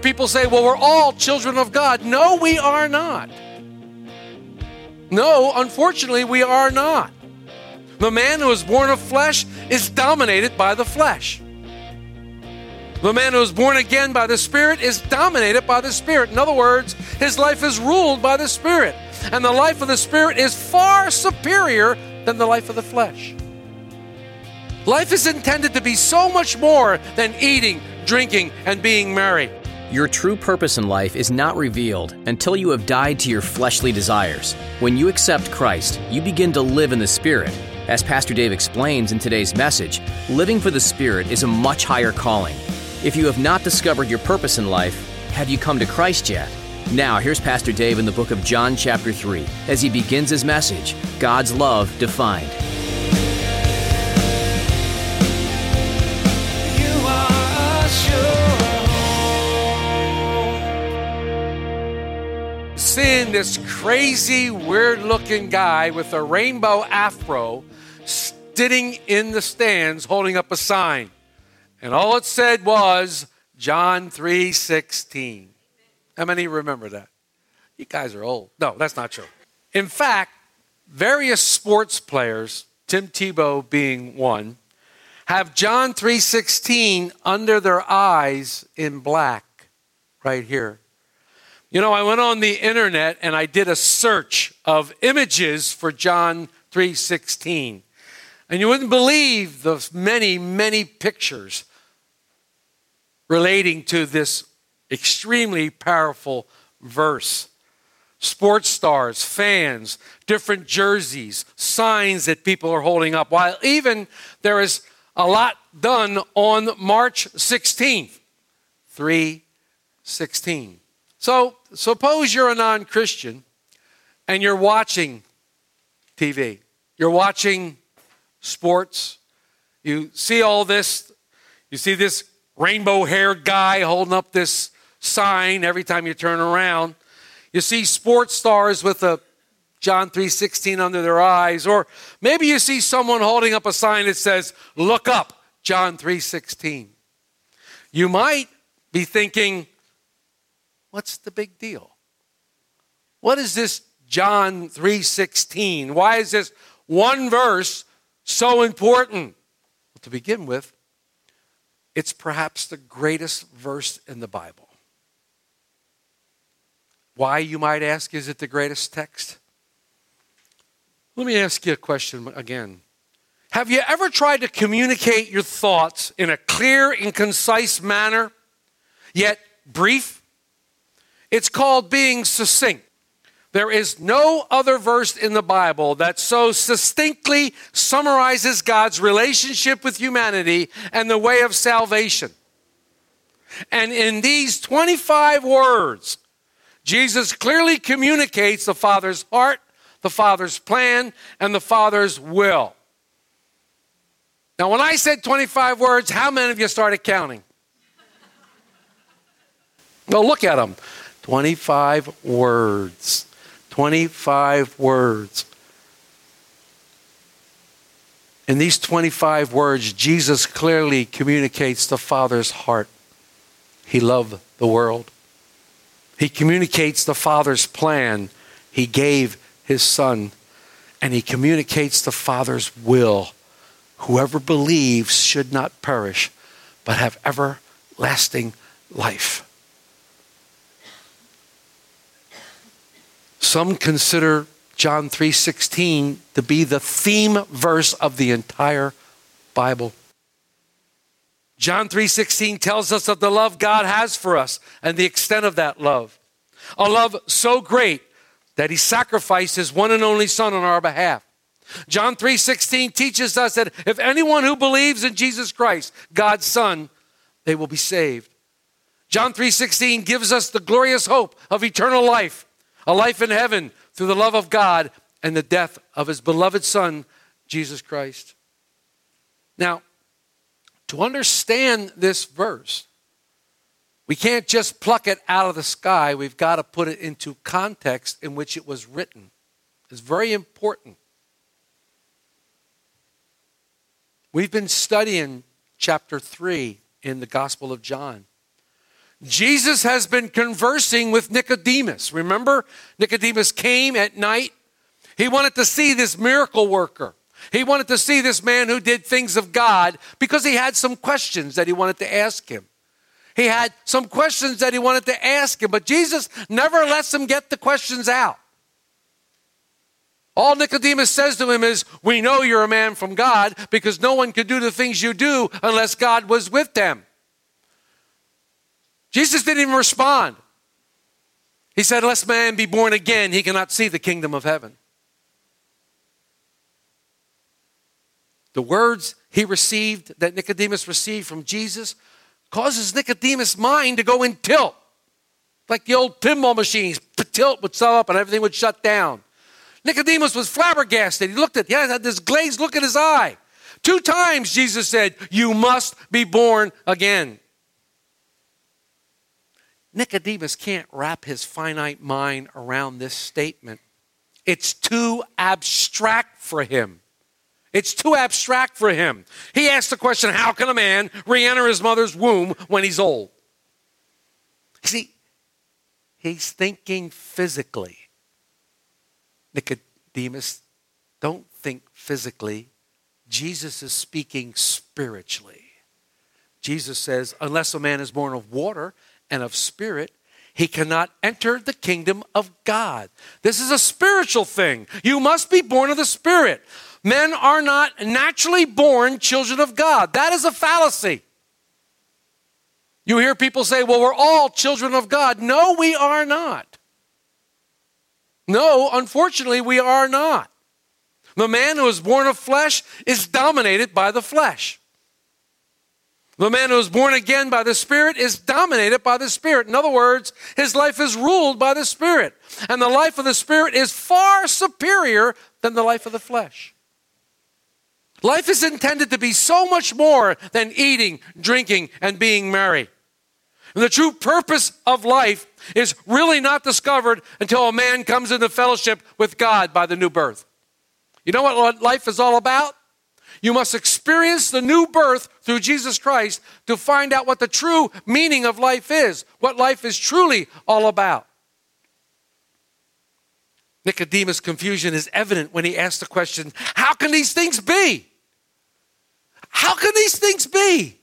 People say, well, we're all children of God. No, we are not. No, unfortunately, we are not. The man who is born of flesh is dominated by the flesh. The man who is born again by the Spirit is dominated by the Spirit. In other words, his life is ruled by the Spirit. And the life of the Spirit is far superior than the life of the flesh. Life is intended to be so much more than eating, drinking, and being merry. Your true purpose in life is not revealed until you have died to your fleshly desires. When you accept Christ, you begin to live in the Spirit. As Pastor Dave explains in today's message, living for the Spirit is a much higher calling. If you have not discovered your purpose in life, have you come to Christ yet? Now, here's Pastor Dave in the book of John, chapter 3, as he begins his message God's Love Defined. Seeing this crazy, weird looking guy with a rainbow afro sitting in the stands holding up a sign. And all it said was John 3:16. How many remember that? You guys are old. No, that's not true. In fact, various sports players, Tim Tebow being one, have John 3:16 under their eyes in black right here. You know, I went on the internet and I did a search of images for John 3:16. And you wouldn't believe the many, many pictures relating to this extremely powerful verse. Sports stars, fans, different jerseys, signs that people are holding up. While even there is a lot done on March 16th, 316. So suppose you're a non Christian and you're watching TV, you're watching sports, you see all this, you see this rainbow haired guy holding up this sign every time you turn around. You see sports stars with a John 3:16 under their eyes or maybe you see someone holding up a sign that says look up John 3:16. You might be thinking What's the big deal? What is this John 3:16? Why is this one verse so important? Well, to begin with, it's perhaps the greatest verse in the Bible. Why, you might ask, is it the greatest text? Let me ask you a question again. Have you ever tried to communicate your thoughts in a clear and concise manner, yet brief? It's called being succinct. There is no other verse in the Bible that so succinctly summarizes God's relationship with humanity and the way of salvation. And in these 25 words, Jesus clearly communicates the Father's heart, the Father's plan, and the Father's will. Now, when I said 25 words, how many of you started counting? Well, look at them. 25 words. 25 words. In these 25 words, Jesus clearly communicates the Father's heart. He loved the world. He communicates the Father's plan. He gave His Son. And He communicates the Father's will. Whoever believes should not perish, but have everlasting life. Some consider John 3:16 to be the theme verse of the entire Bible. John 3:16 tells us of the love God has for us and the extent of that love. A love so great that he sacrificed his one and only son on our behalf. John 3:16 teaches us that if anyone who believes in Jesus Christ, God's son, they will be saved. John 3:16 gives us the glorious hope of eternal life, a life in heaven through the love of God and the death of his beloved son Jesus Christ. Now, to understand this verse, we can't just pluck it out of the sky. We've got to put it into context in which it was written. It's very important. We've been studying chapter 3 in the Gospel of John. Jesus has been conversing with Nicodemus. Remember, Nicodemus came at night. He wanted to see this miracle worker. He wanted to see this man who did things of God because he had some questions that he wanted to ask him. He had some questions that he wanted to ask him, but Jesus never lets him get the questions out. All Nicodemus says to him is, We know you're a man from God because no one could do the things you do unless God was with them. Jesus didn't even respond. He said, Unless man be born again, he cannot see the kingdom of heaven. The words he received, that Nicodemus received from Jesus, causes Nicodemus' mind to go in tilt. Like the old pinball machines, the tilt would stop up and everything would shut down. Nicodemus was flabbergasted. He looked at, yeah, had this glazed look in his eye. Two times Jesus said, You must be born again. Nicodemus can't wrap his finite mind around this statement. It's too abstract for him. It's too abstract for him. He asked the question How can a man re enter his mother's womb when he's old? See, he's thinking physically. Nicodemus, don't think physically. Jesus is speaking spiritually. Jesus says, Unless a man is born of water and of spirit, he cannot enter the kingdom of God. This is a spiritual thing. You must be born of the Spirit. Men are not naturally born children of God. That is a fallacy. You hear people say, well, we're all children of God. No, we are not. No, unfortunately, we are not. The man who is born of flesh is dominated by the flesh. The man who is born again by the Spirit is dominated by the Spirit. In other words, his life is ruled by the Spirit. And the life of the Spirit is far superior than the life of the flesh. Life is intended to be so much more than eating, drinking, and being merry. And the true purpose of life is really not discovered until a man comes into fellowship with God by the new birth. You know what life is all about? You must experience the new birth through Jesus Christ to find out what the true meaning of life is, what life is truly all about. Nicodemus' confusion is evident when he asks the question, How can these things be? How can these things be?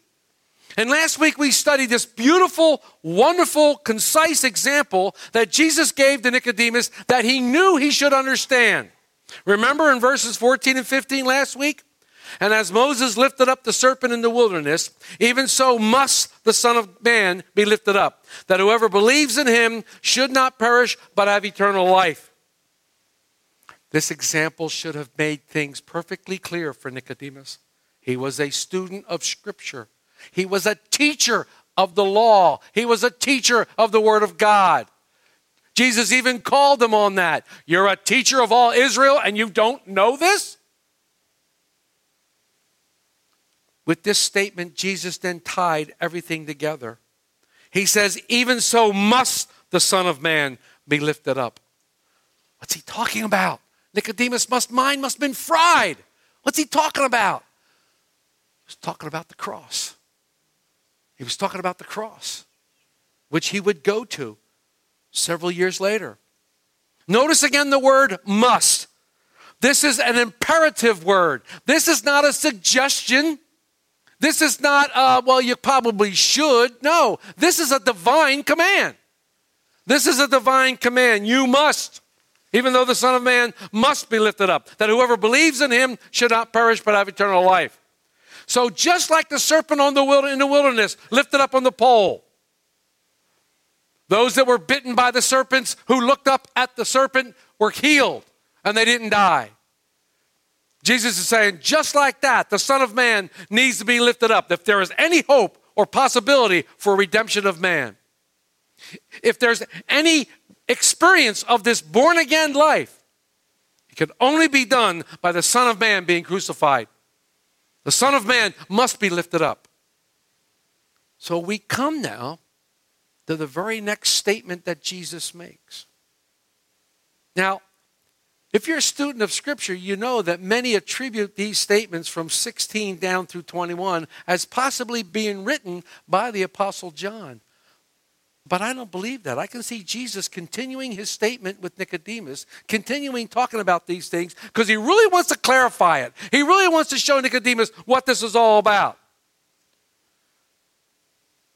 And last week we studied this beautiful, wonderful, concise example that Jesus gave to Nicodemus that he knew he should understand. Remember in verses 14 and 15 last week? And as Moses lifted up the serpent in the wilderness, even so must the Son of Man be lifted up, that whoever believes in him should not perish but have eternal life. This example should have made things perfectly clear for Nicodemus. He was a student of Scripture, he was a teacher of the law, he was a teacher of the Word of God. Jesus even called him on that. You're a teacher of all Israel and you don't know this? With this statement, Jesus then tied everything together. He says, Even so must the Son of Man be lifted up. What's he talking about? Nicodemus' must, mind must have been fried. What's he talking about? was talking about the cross. He was talking about the cross, which he would go to several years later. Notice again the word must. This is an imperative word. This is not a suggestion. This is not, uh, well, you probably should. No, this is a divine command. This is a divine command. You must, even though the Son of Man must be lifted up, that whoever believes in him should not perish but have eternal life. So just like the serpent on the wild, in the wilderness lifted up on the pole, those that were bitten by the serpents who looked up at the serpent were healed and they didn't die. Jesus is saying, just like that, the Son of Man needs to be lifted up. If there is any hope or possibility for redemption of man, if there's any experience of this born again life, it can only be done by the Son of Man being crucified. The Son of Man must be lifted up. So we come now to the very next statement that Jesus makes. Now, if you're a student of Scripture, you know that many attribute these statements from 16 down through 21 as possibly being written by the Apostle John. But I don't believe that. I can see Jesus continuing his statement with Nicodemus, continuing talking about these things, because he really wants to clarify it. He really wants to show Nicodemus what this is all about.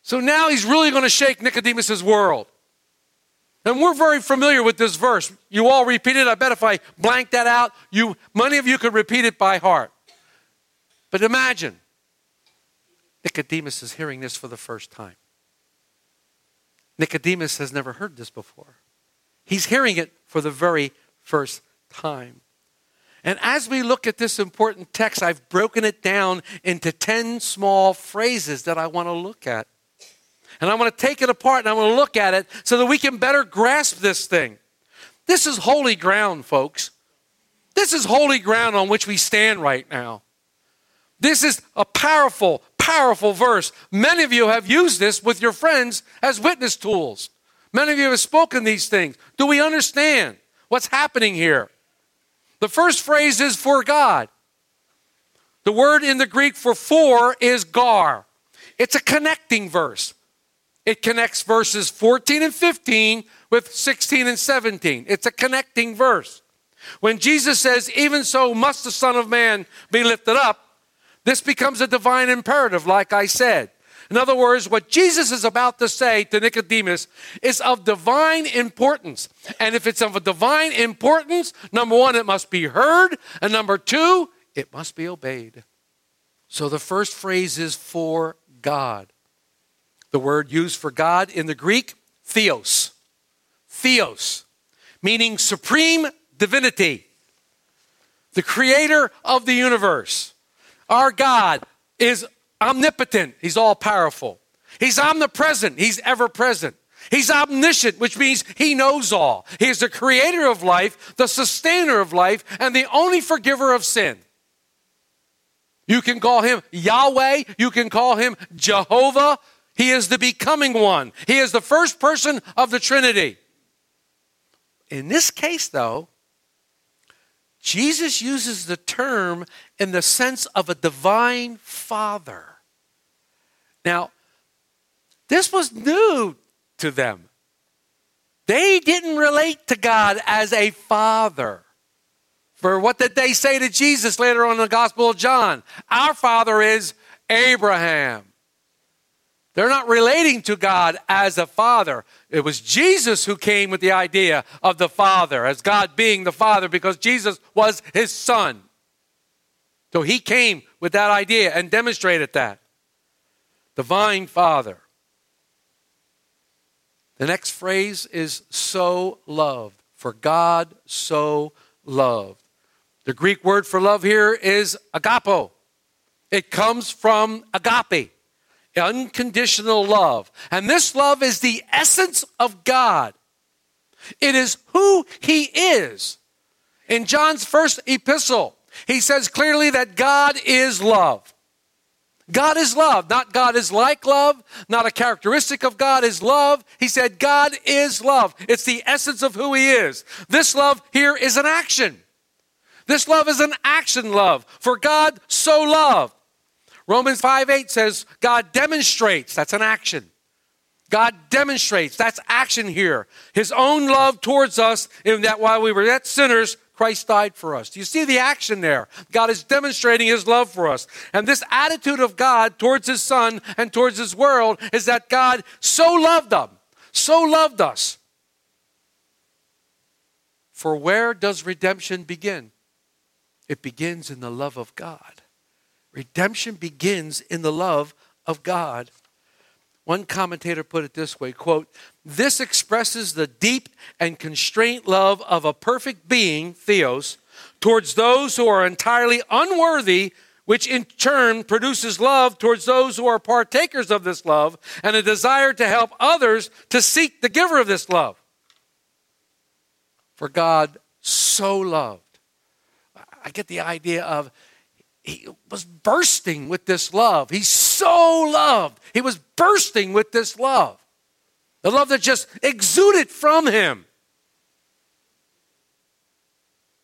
So now he's really going to shake Nicodemus's world. And we're very familiar with this verse. You all repeat it. I bet if I blank that out, you many of you could repeat it by heart. But imagine Nicodemus is hearing this for the first time. Nicodemus has never heard this before. He's hearing it for the very first time. And as we look at this important text, I've broken it down into 10 small phrases that I want to look at. And I want to take it apart and I want to look at it so that we can better grasp this thing. This is holy ground, folks. This is holy ground on which we stand right now. This is a powerful, powerful verse. Many of you have used this with your friends as witness tools. Many of you have spoken these things. Do we understand what's happening here? The first phrase is for God. The word in the Greek for for is gar. It's a connecting verse. It connects verses 14 and 15 with 16 and 17. It's a connecting verse. When Jesus says, Even so must the Son of Man be lifted up, this becomes a divine imperative, like I said. In other words, what Jesus is about to say to Nicodemus is of divine importance. And if it's of a divine importance, number one, it must be heard. And number two, it must be obeyed. So the first phrase is for God. The word used for God in the Greek, theos. Theos, meaning supreme divinity, the creator of the universe. Our God is omnipotent, He's all powerful. He's omnipresent, He's ever present. He's omniscient, which means He knows all. He is the creator of life, the sustainer of life, and the only forgiver of sin. You can call Him Yahweh, you can call Him Jehovah. He is the becoming one, He is the first person of the Trinity. In this case, though, Jesus uses the term in the sense of a divine father. Now, this was new to them. They didn't relate to God as a father. For what did they say to Jesus later on in the Gospel of John? Our father is Abraham. They're not relating to God as a father. It was Jesus who came with the idea of the father, as God being the father, because Jesus was his son. So he came with that idea and demonstrated that. Divine Father. The next phrase is so loved. For God so loved. The Greek word for love here is agapo. It comes from agape unconditional love. And this love is the essence of God. It is who He is. In John's first epistle, he says clearly that God is love. God is love, not God is like love, not a characteristic of God is love. He said God is love. It's the essence of who He is. This love here is an action. This love is an action love. For God so loved. Romans 5 8 says, God demonstrates, that's an action. God demonstrates, that's action here, his own love towards us, in that while we were yet sinners, Christ died for us. Do you see the action there? God is demonstrating his love for us. And this attitude of God towards his son and towards his world is that God so loved them, so loved us. For where does redemption begin? It begins in the love of God. Redemption begins in the love of God. One commentator put it this way, quote, "This expresses the deep and constrained love of a perfect being, theos, towards those who are entirely unworthy, which in turn produces love towards those who are partakers of this love and a desire to help others to seek the giver of this love. For God so loved. I get the idea of he was bursting with this love. He so loved. He was bursting with this love. The love that just exuded from him.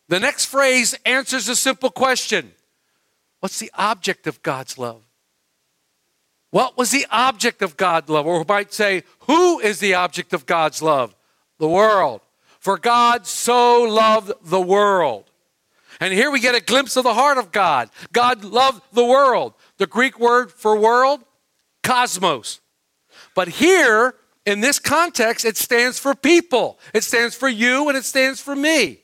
The next phrase answers a simple question What's the object of God's love? What was the object of God's love? Or we might say, Who is the object of God's love? The world. For God so loved the world. And here we get a glimpse of the heart of God. God loved the world. The Greek word for world, cosmos. But here, in this context, it stands for people. It stands for you and it stands for me.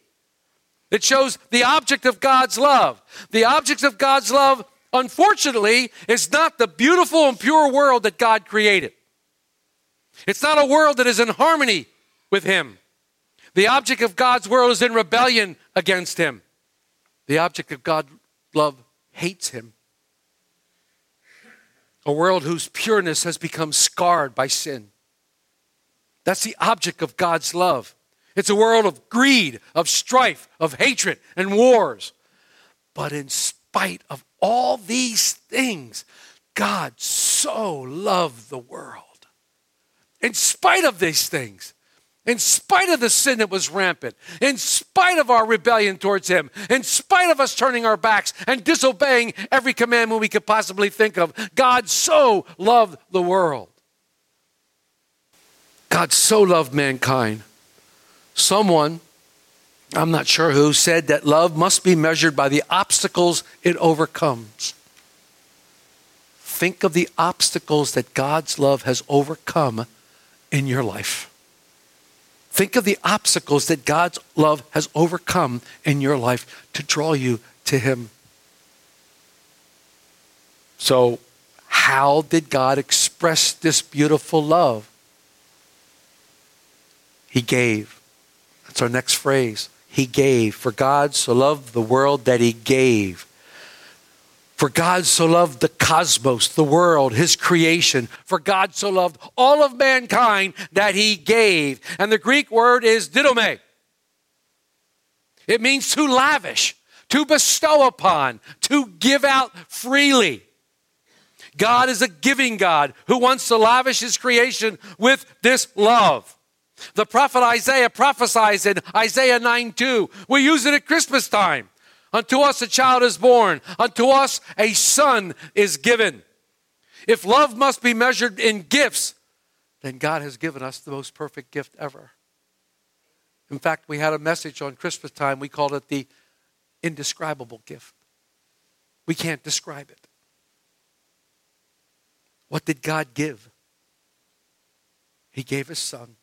It shows the object of God's love. The object of God's love, unfortunately, is not the beautiful and pure world that God created. It's not a world that is in harmony with Him. The object of God's world is in rebellion against Him. The object of God's love hates Him. A world whose pureness has become scarred by sin. That's the object of God's love. It's a world of greed, of strife, of hatred, and wars. But in spite of all these things, God so loved the world. In spite of these things, in spite of the sin that was rampant, in spite of our rebellion towards Him, in spite of us turning our backs and disobeying every commandment we could possibly think of, God so loved the world. God so loved mankind. Someone, I'm not sure who, said that love must be measured by the obstacles it overcomes. Think of the obstacles that God's love has overcome in your life. Think of the obstacles that God's love has overcome in your life to draw you to Him. So, how did God express this beautiful love? He gave. That's our next phrase. He gave. For God so loved the world that He gave. For God so loved the cosmos, the world, his creation. For God so loved all of mankind that he gave. And the Greek word is didome. It means to lavish, to bestow upon, to give out freely. God is a giving God who wants to lavish his creation with this love. The prophet Isaiah prophesies in Isaiah 9 2. We use it at Christmas time. Unto us a child is born, unto us a son is given. If love must be measured in gifts, then God has given us the most perfect gift ever. In fact, we had a message on Christmas time. We called it the indescribable gift. We can't describe it. What did God give? He gave His Son.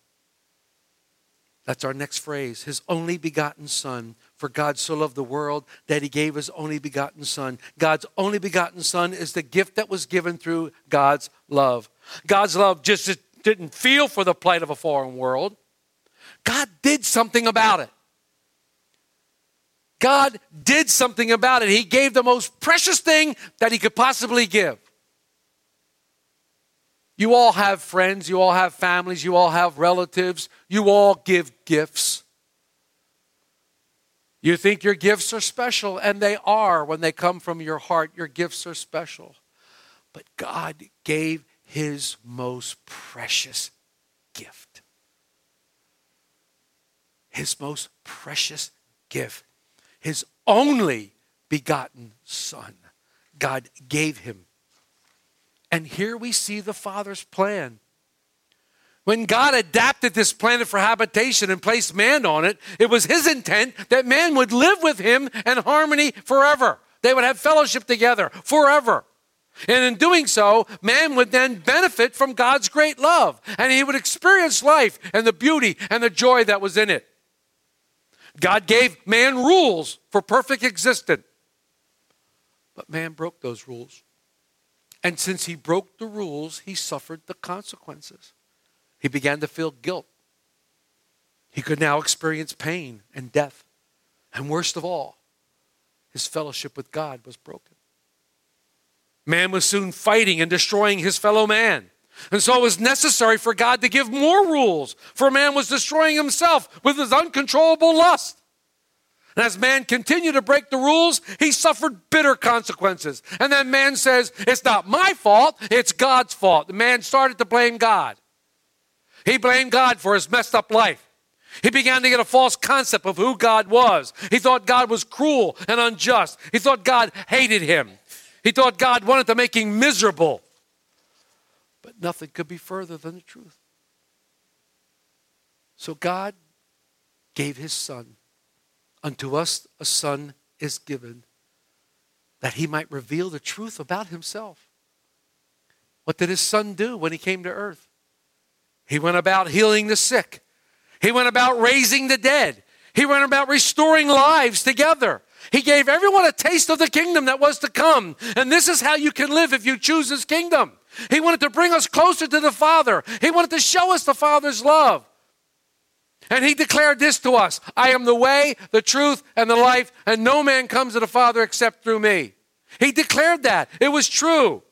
That's our next phrase. His only begotten Son. For God so loved the world that he gave his only begotten Son. God's only begotten Son is the gift that was given through God's love. God's love just didn't feel for the plight of a foreign world, God did something about it. God did something about it. He gave the most precious thing that he could possibly give. You all have friends, you all have families, you all have relatives, you all give gifts. You think your gifts are special, and they are when they come from your heart. Your gifts are special. But God gave his most precious gift. His most precious gift. His only begotten Son. God gave him and here we see the Father's plan. When God adapted this planet for habitation and placed man on it, it was his intent that man would live with him in harmony forever. They would have fellowship together forever. And in doing so, man would then benefit from God's great love, and he would experience life and the beauty and the joy that was in it. God gave man rules for perfect existence, but man broke those rules. And since he broke the rules, he suffered the consequences. He began to feel guilt. He could now experience pain and death. And worst of all, his fellowship with God was broken. Man was soon fighting and destroying his fellow man. And so it was necessary for God to give more rules, for man was destroying himself with his uncontrollable lust. And as man continued to break the rules, he suffered bitter consequences. And then man says, It's not my fault, it's God's fault. The man started to blame God. He blamed God for his messed up life. He began to get a false concept of who God was. He thought God was cruel and unjust. He thought God hated him. He thought God wanted to make him miserable. But nothing could be further than the truth. So God gave his son. Unto us a son is given that he might reveal the truth about himself. What did his son do when he came to earth? He went about healing the sick. He went about raising the dead. He went about restoring lives together. He gave everyone a taste of the kingdom that was to come. And this is how you can live if you choose his kingdom. He wanted to bring us closer to the Father. He wanted to show us the Father's love. And he declared this to us I am the way, the truth, and the life, and no man comes to the Father except through me. He declared that. It was true.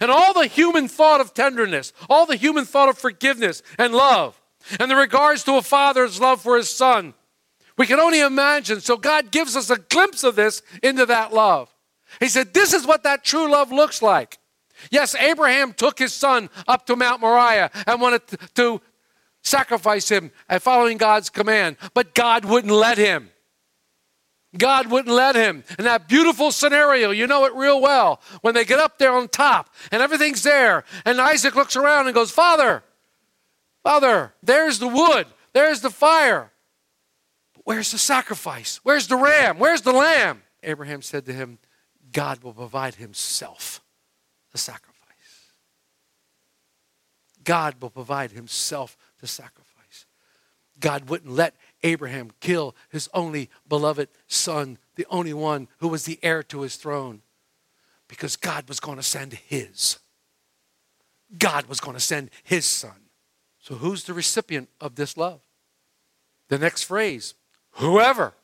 And all the human thought of tenderness, all the human thought of forgiveness and love, and the regards to a father's love for his son, we can only imagine. So God gives us a glimpse of this into that love. He said, This is what that true love looks like. Yes, Abraham took his son up to Mount Moriah and wanted to sacrifice him and following God's command, but God wouldn't let him. God wouldn't let him. And that beautiful scenario, you know it real well. When they get up there on top and everything's there, and Isaac looks around and goes, Father, Father, there's the wood, there's the fire. But where's the sacrifice? Where's the ram? Where's the lamb? Abraham said to him, God will provide himself the sacrifice. God will provide himself the sacrifice. God wouldn't let Abraham kill his only beloved son, the only one who was the heir to his throne, because God was going to send his. God was going to send his son. So, who's the recipient of this love? The next phrase whoever.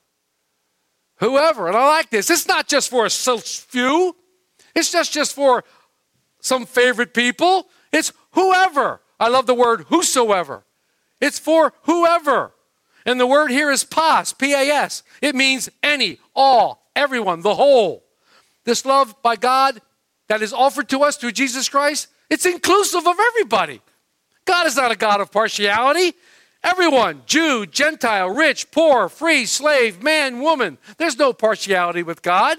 Whoever. And I like this. It's not just for a few, it's just, just for some favorite people. It's whoever. I love the word whosoever. It's for whoever. And the word here is pas, P A S. It means any, all, everyone, the whole. This love by God that is offered to us through Jesus Christ, it's inclusive of everybody. God is not a God of partiality. Everyone, Jew, Gentile, rich, poor, free, slave, man, woman. There's no partiality with God.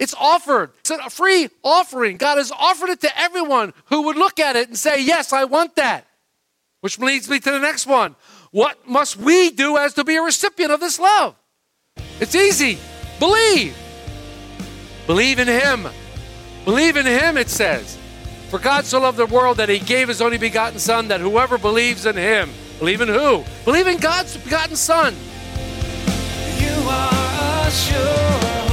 It's offered. It's a free offering. God has offered it to everyone who would look at it and say, Yes, I want that. Which leads me to the next one. What must we do as to be a recipient of this love? It's easy. Believe. Believe in Him. Believe in Him, it says. For God so loved the world that He gave His only begotten Son, that whoever believes in Him, believe in who? Believe in God's begotten Son. You are a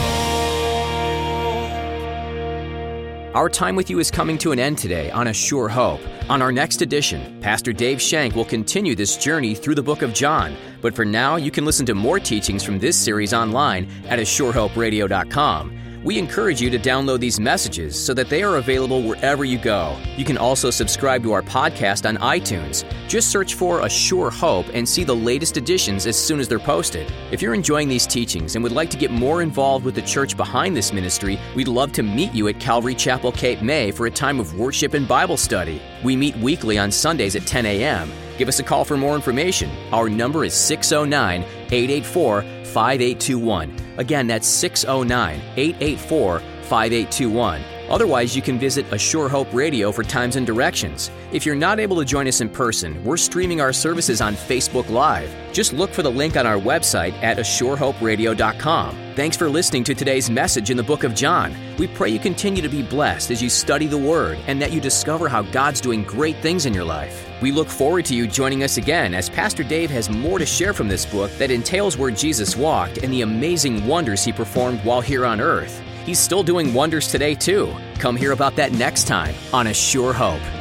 Our time with you is coming to an end today on A Sure Hope. On our next edition, Pastor Dave Shank will continue this journey through the book of John. But for now, you can listen to more teachings from this series online at ASureHopeRadio.com. We encourage you to download these messages so that they are available wherever you go. You can also subscribe to our podcast on iTunes. Just search for A Sure Hope and see the latest editions as soon as they're posted. If you're enjoying these teachings and would like to get more involved with the church behind this ministry, we'd love to meet you at Calvary Chapel Cape May for a time of worship and Bible study. We meet weekly on Sundays at 10 a.m. Give us a call for more information. Our number is 609 884 5821. Again, that's 609 884 5821. Otherwise, you can visit A Sure Hope Radio for times and directions. If you're not able to join us in person, we're streaming our services on Facebook Live. Just look for the link on our website at ASureHopeRadio.com. Thanks for listening to today's message in the book of John. We pray you continue to be blessed as you study the Word and that you discover how God's doing great things in your life. We look forward to you joining us again as Pastor Dave has more to share from this book that entails where Jesus walked and the amazing wonders he performed while here on earth. He's still doing wonders today, too. Come hear about that next time on A Sure Hope.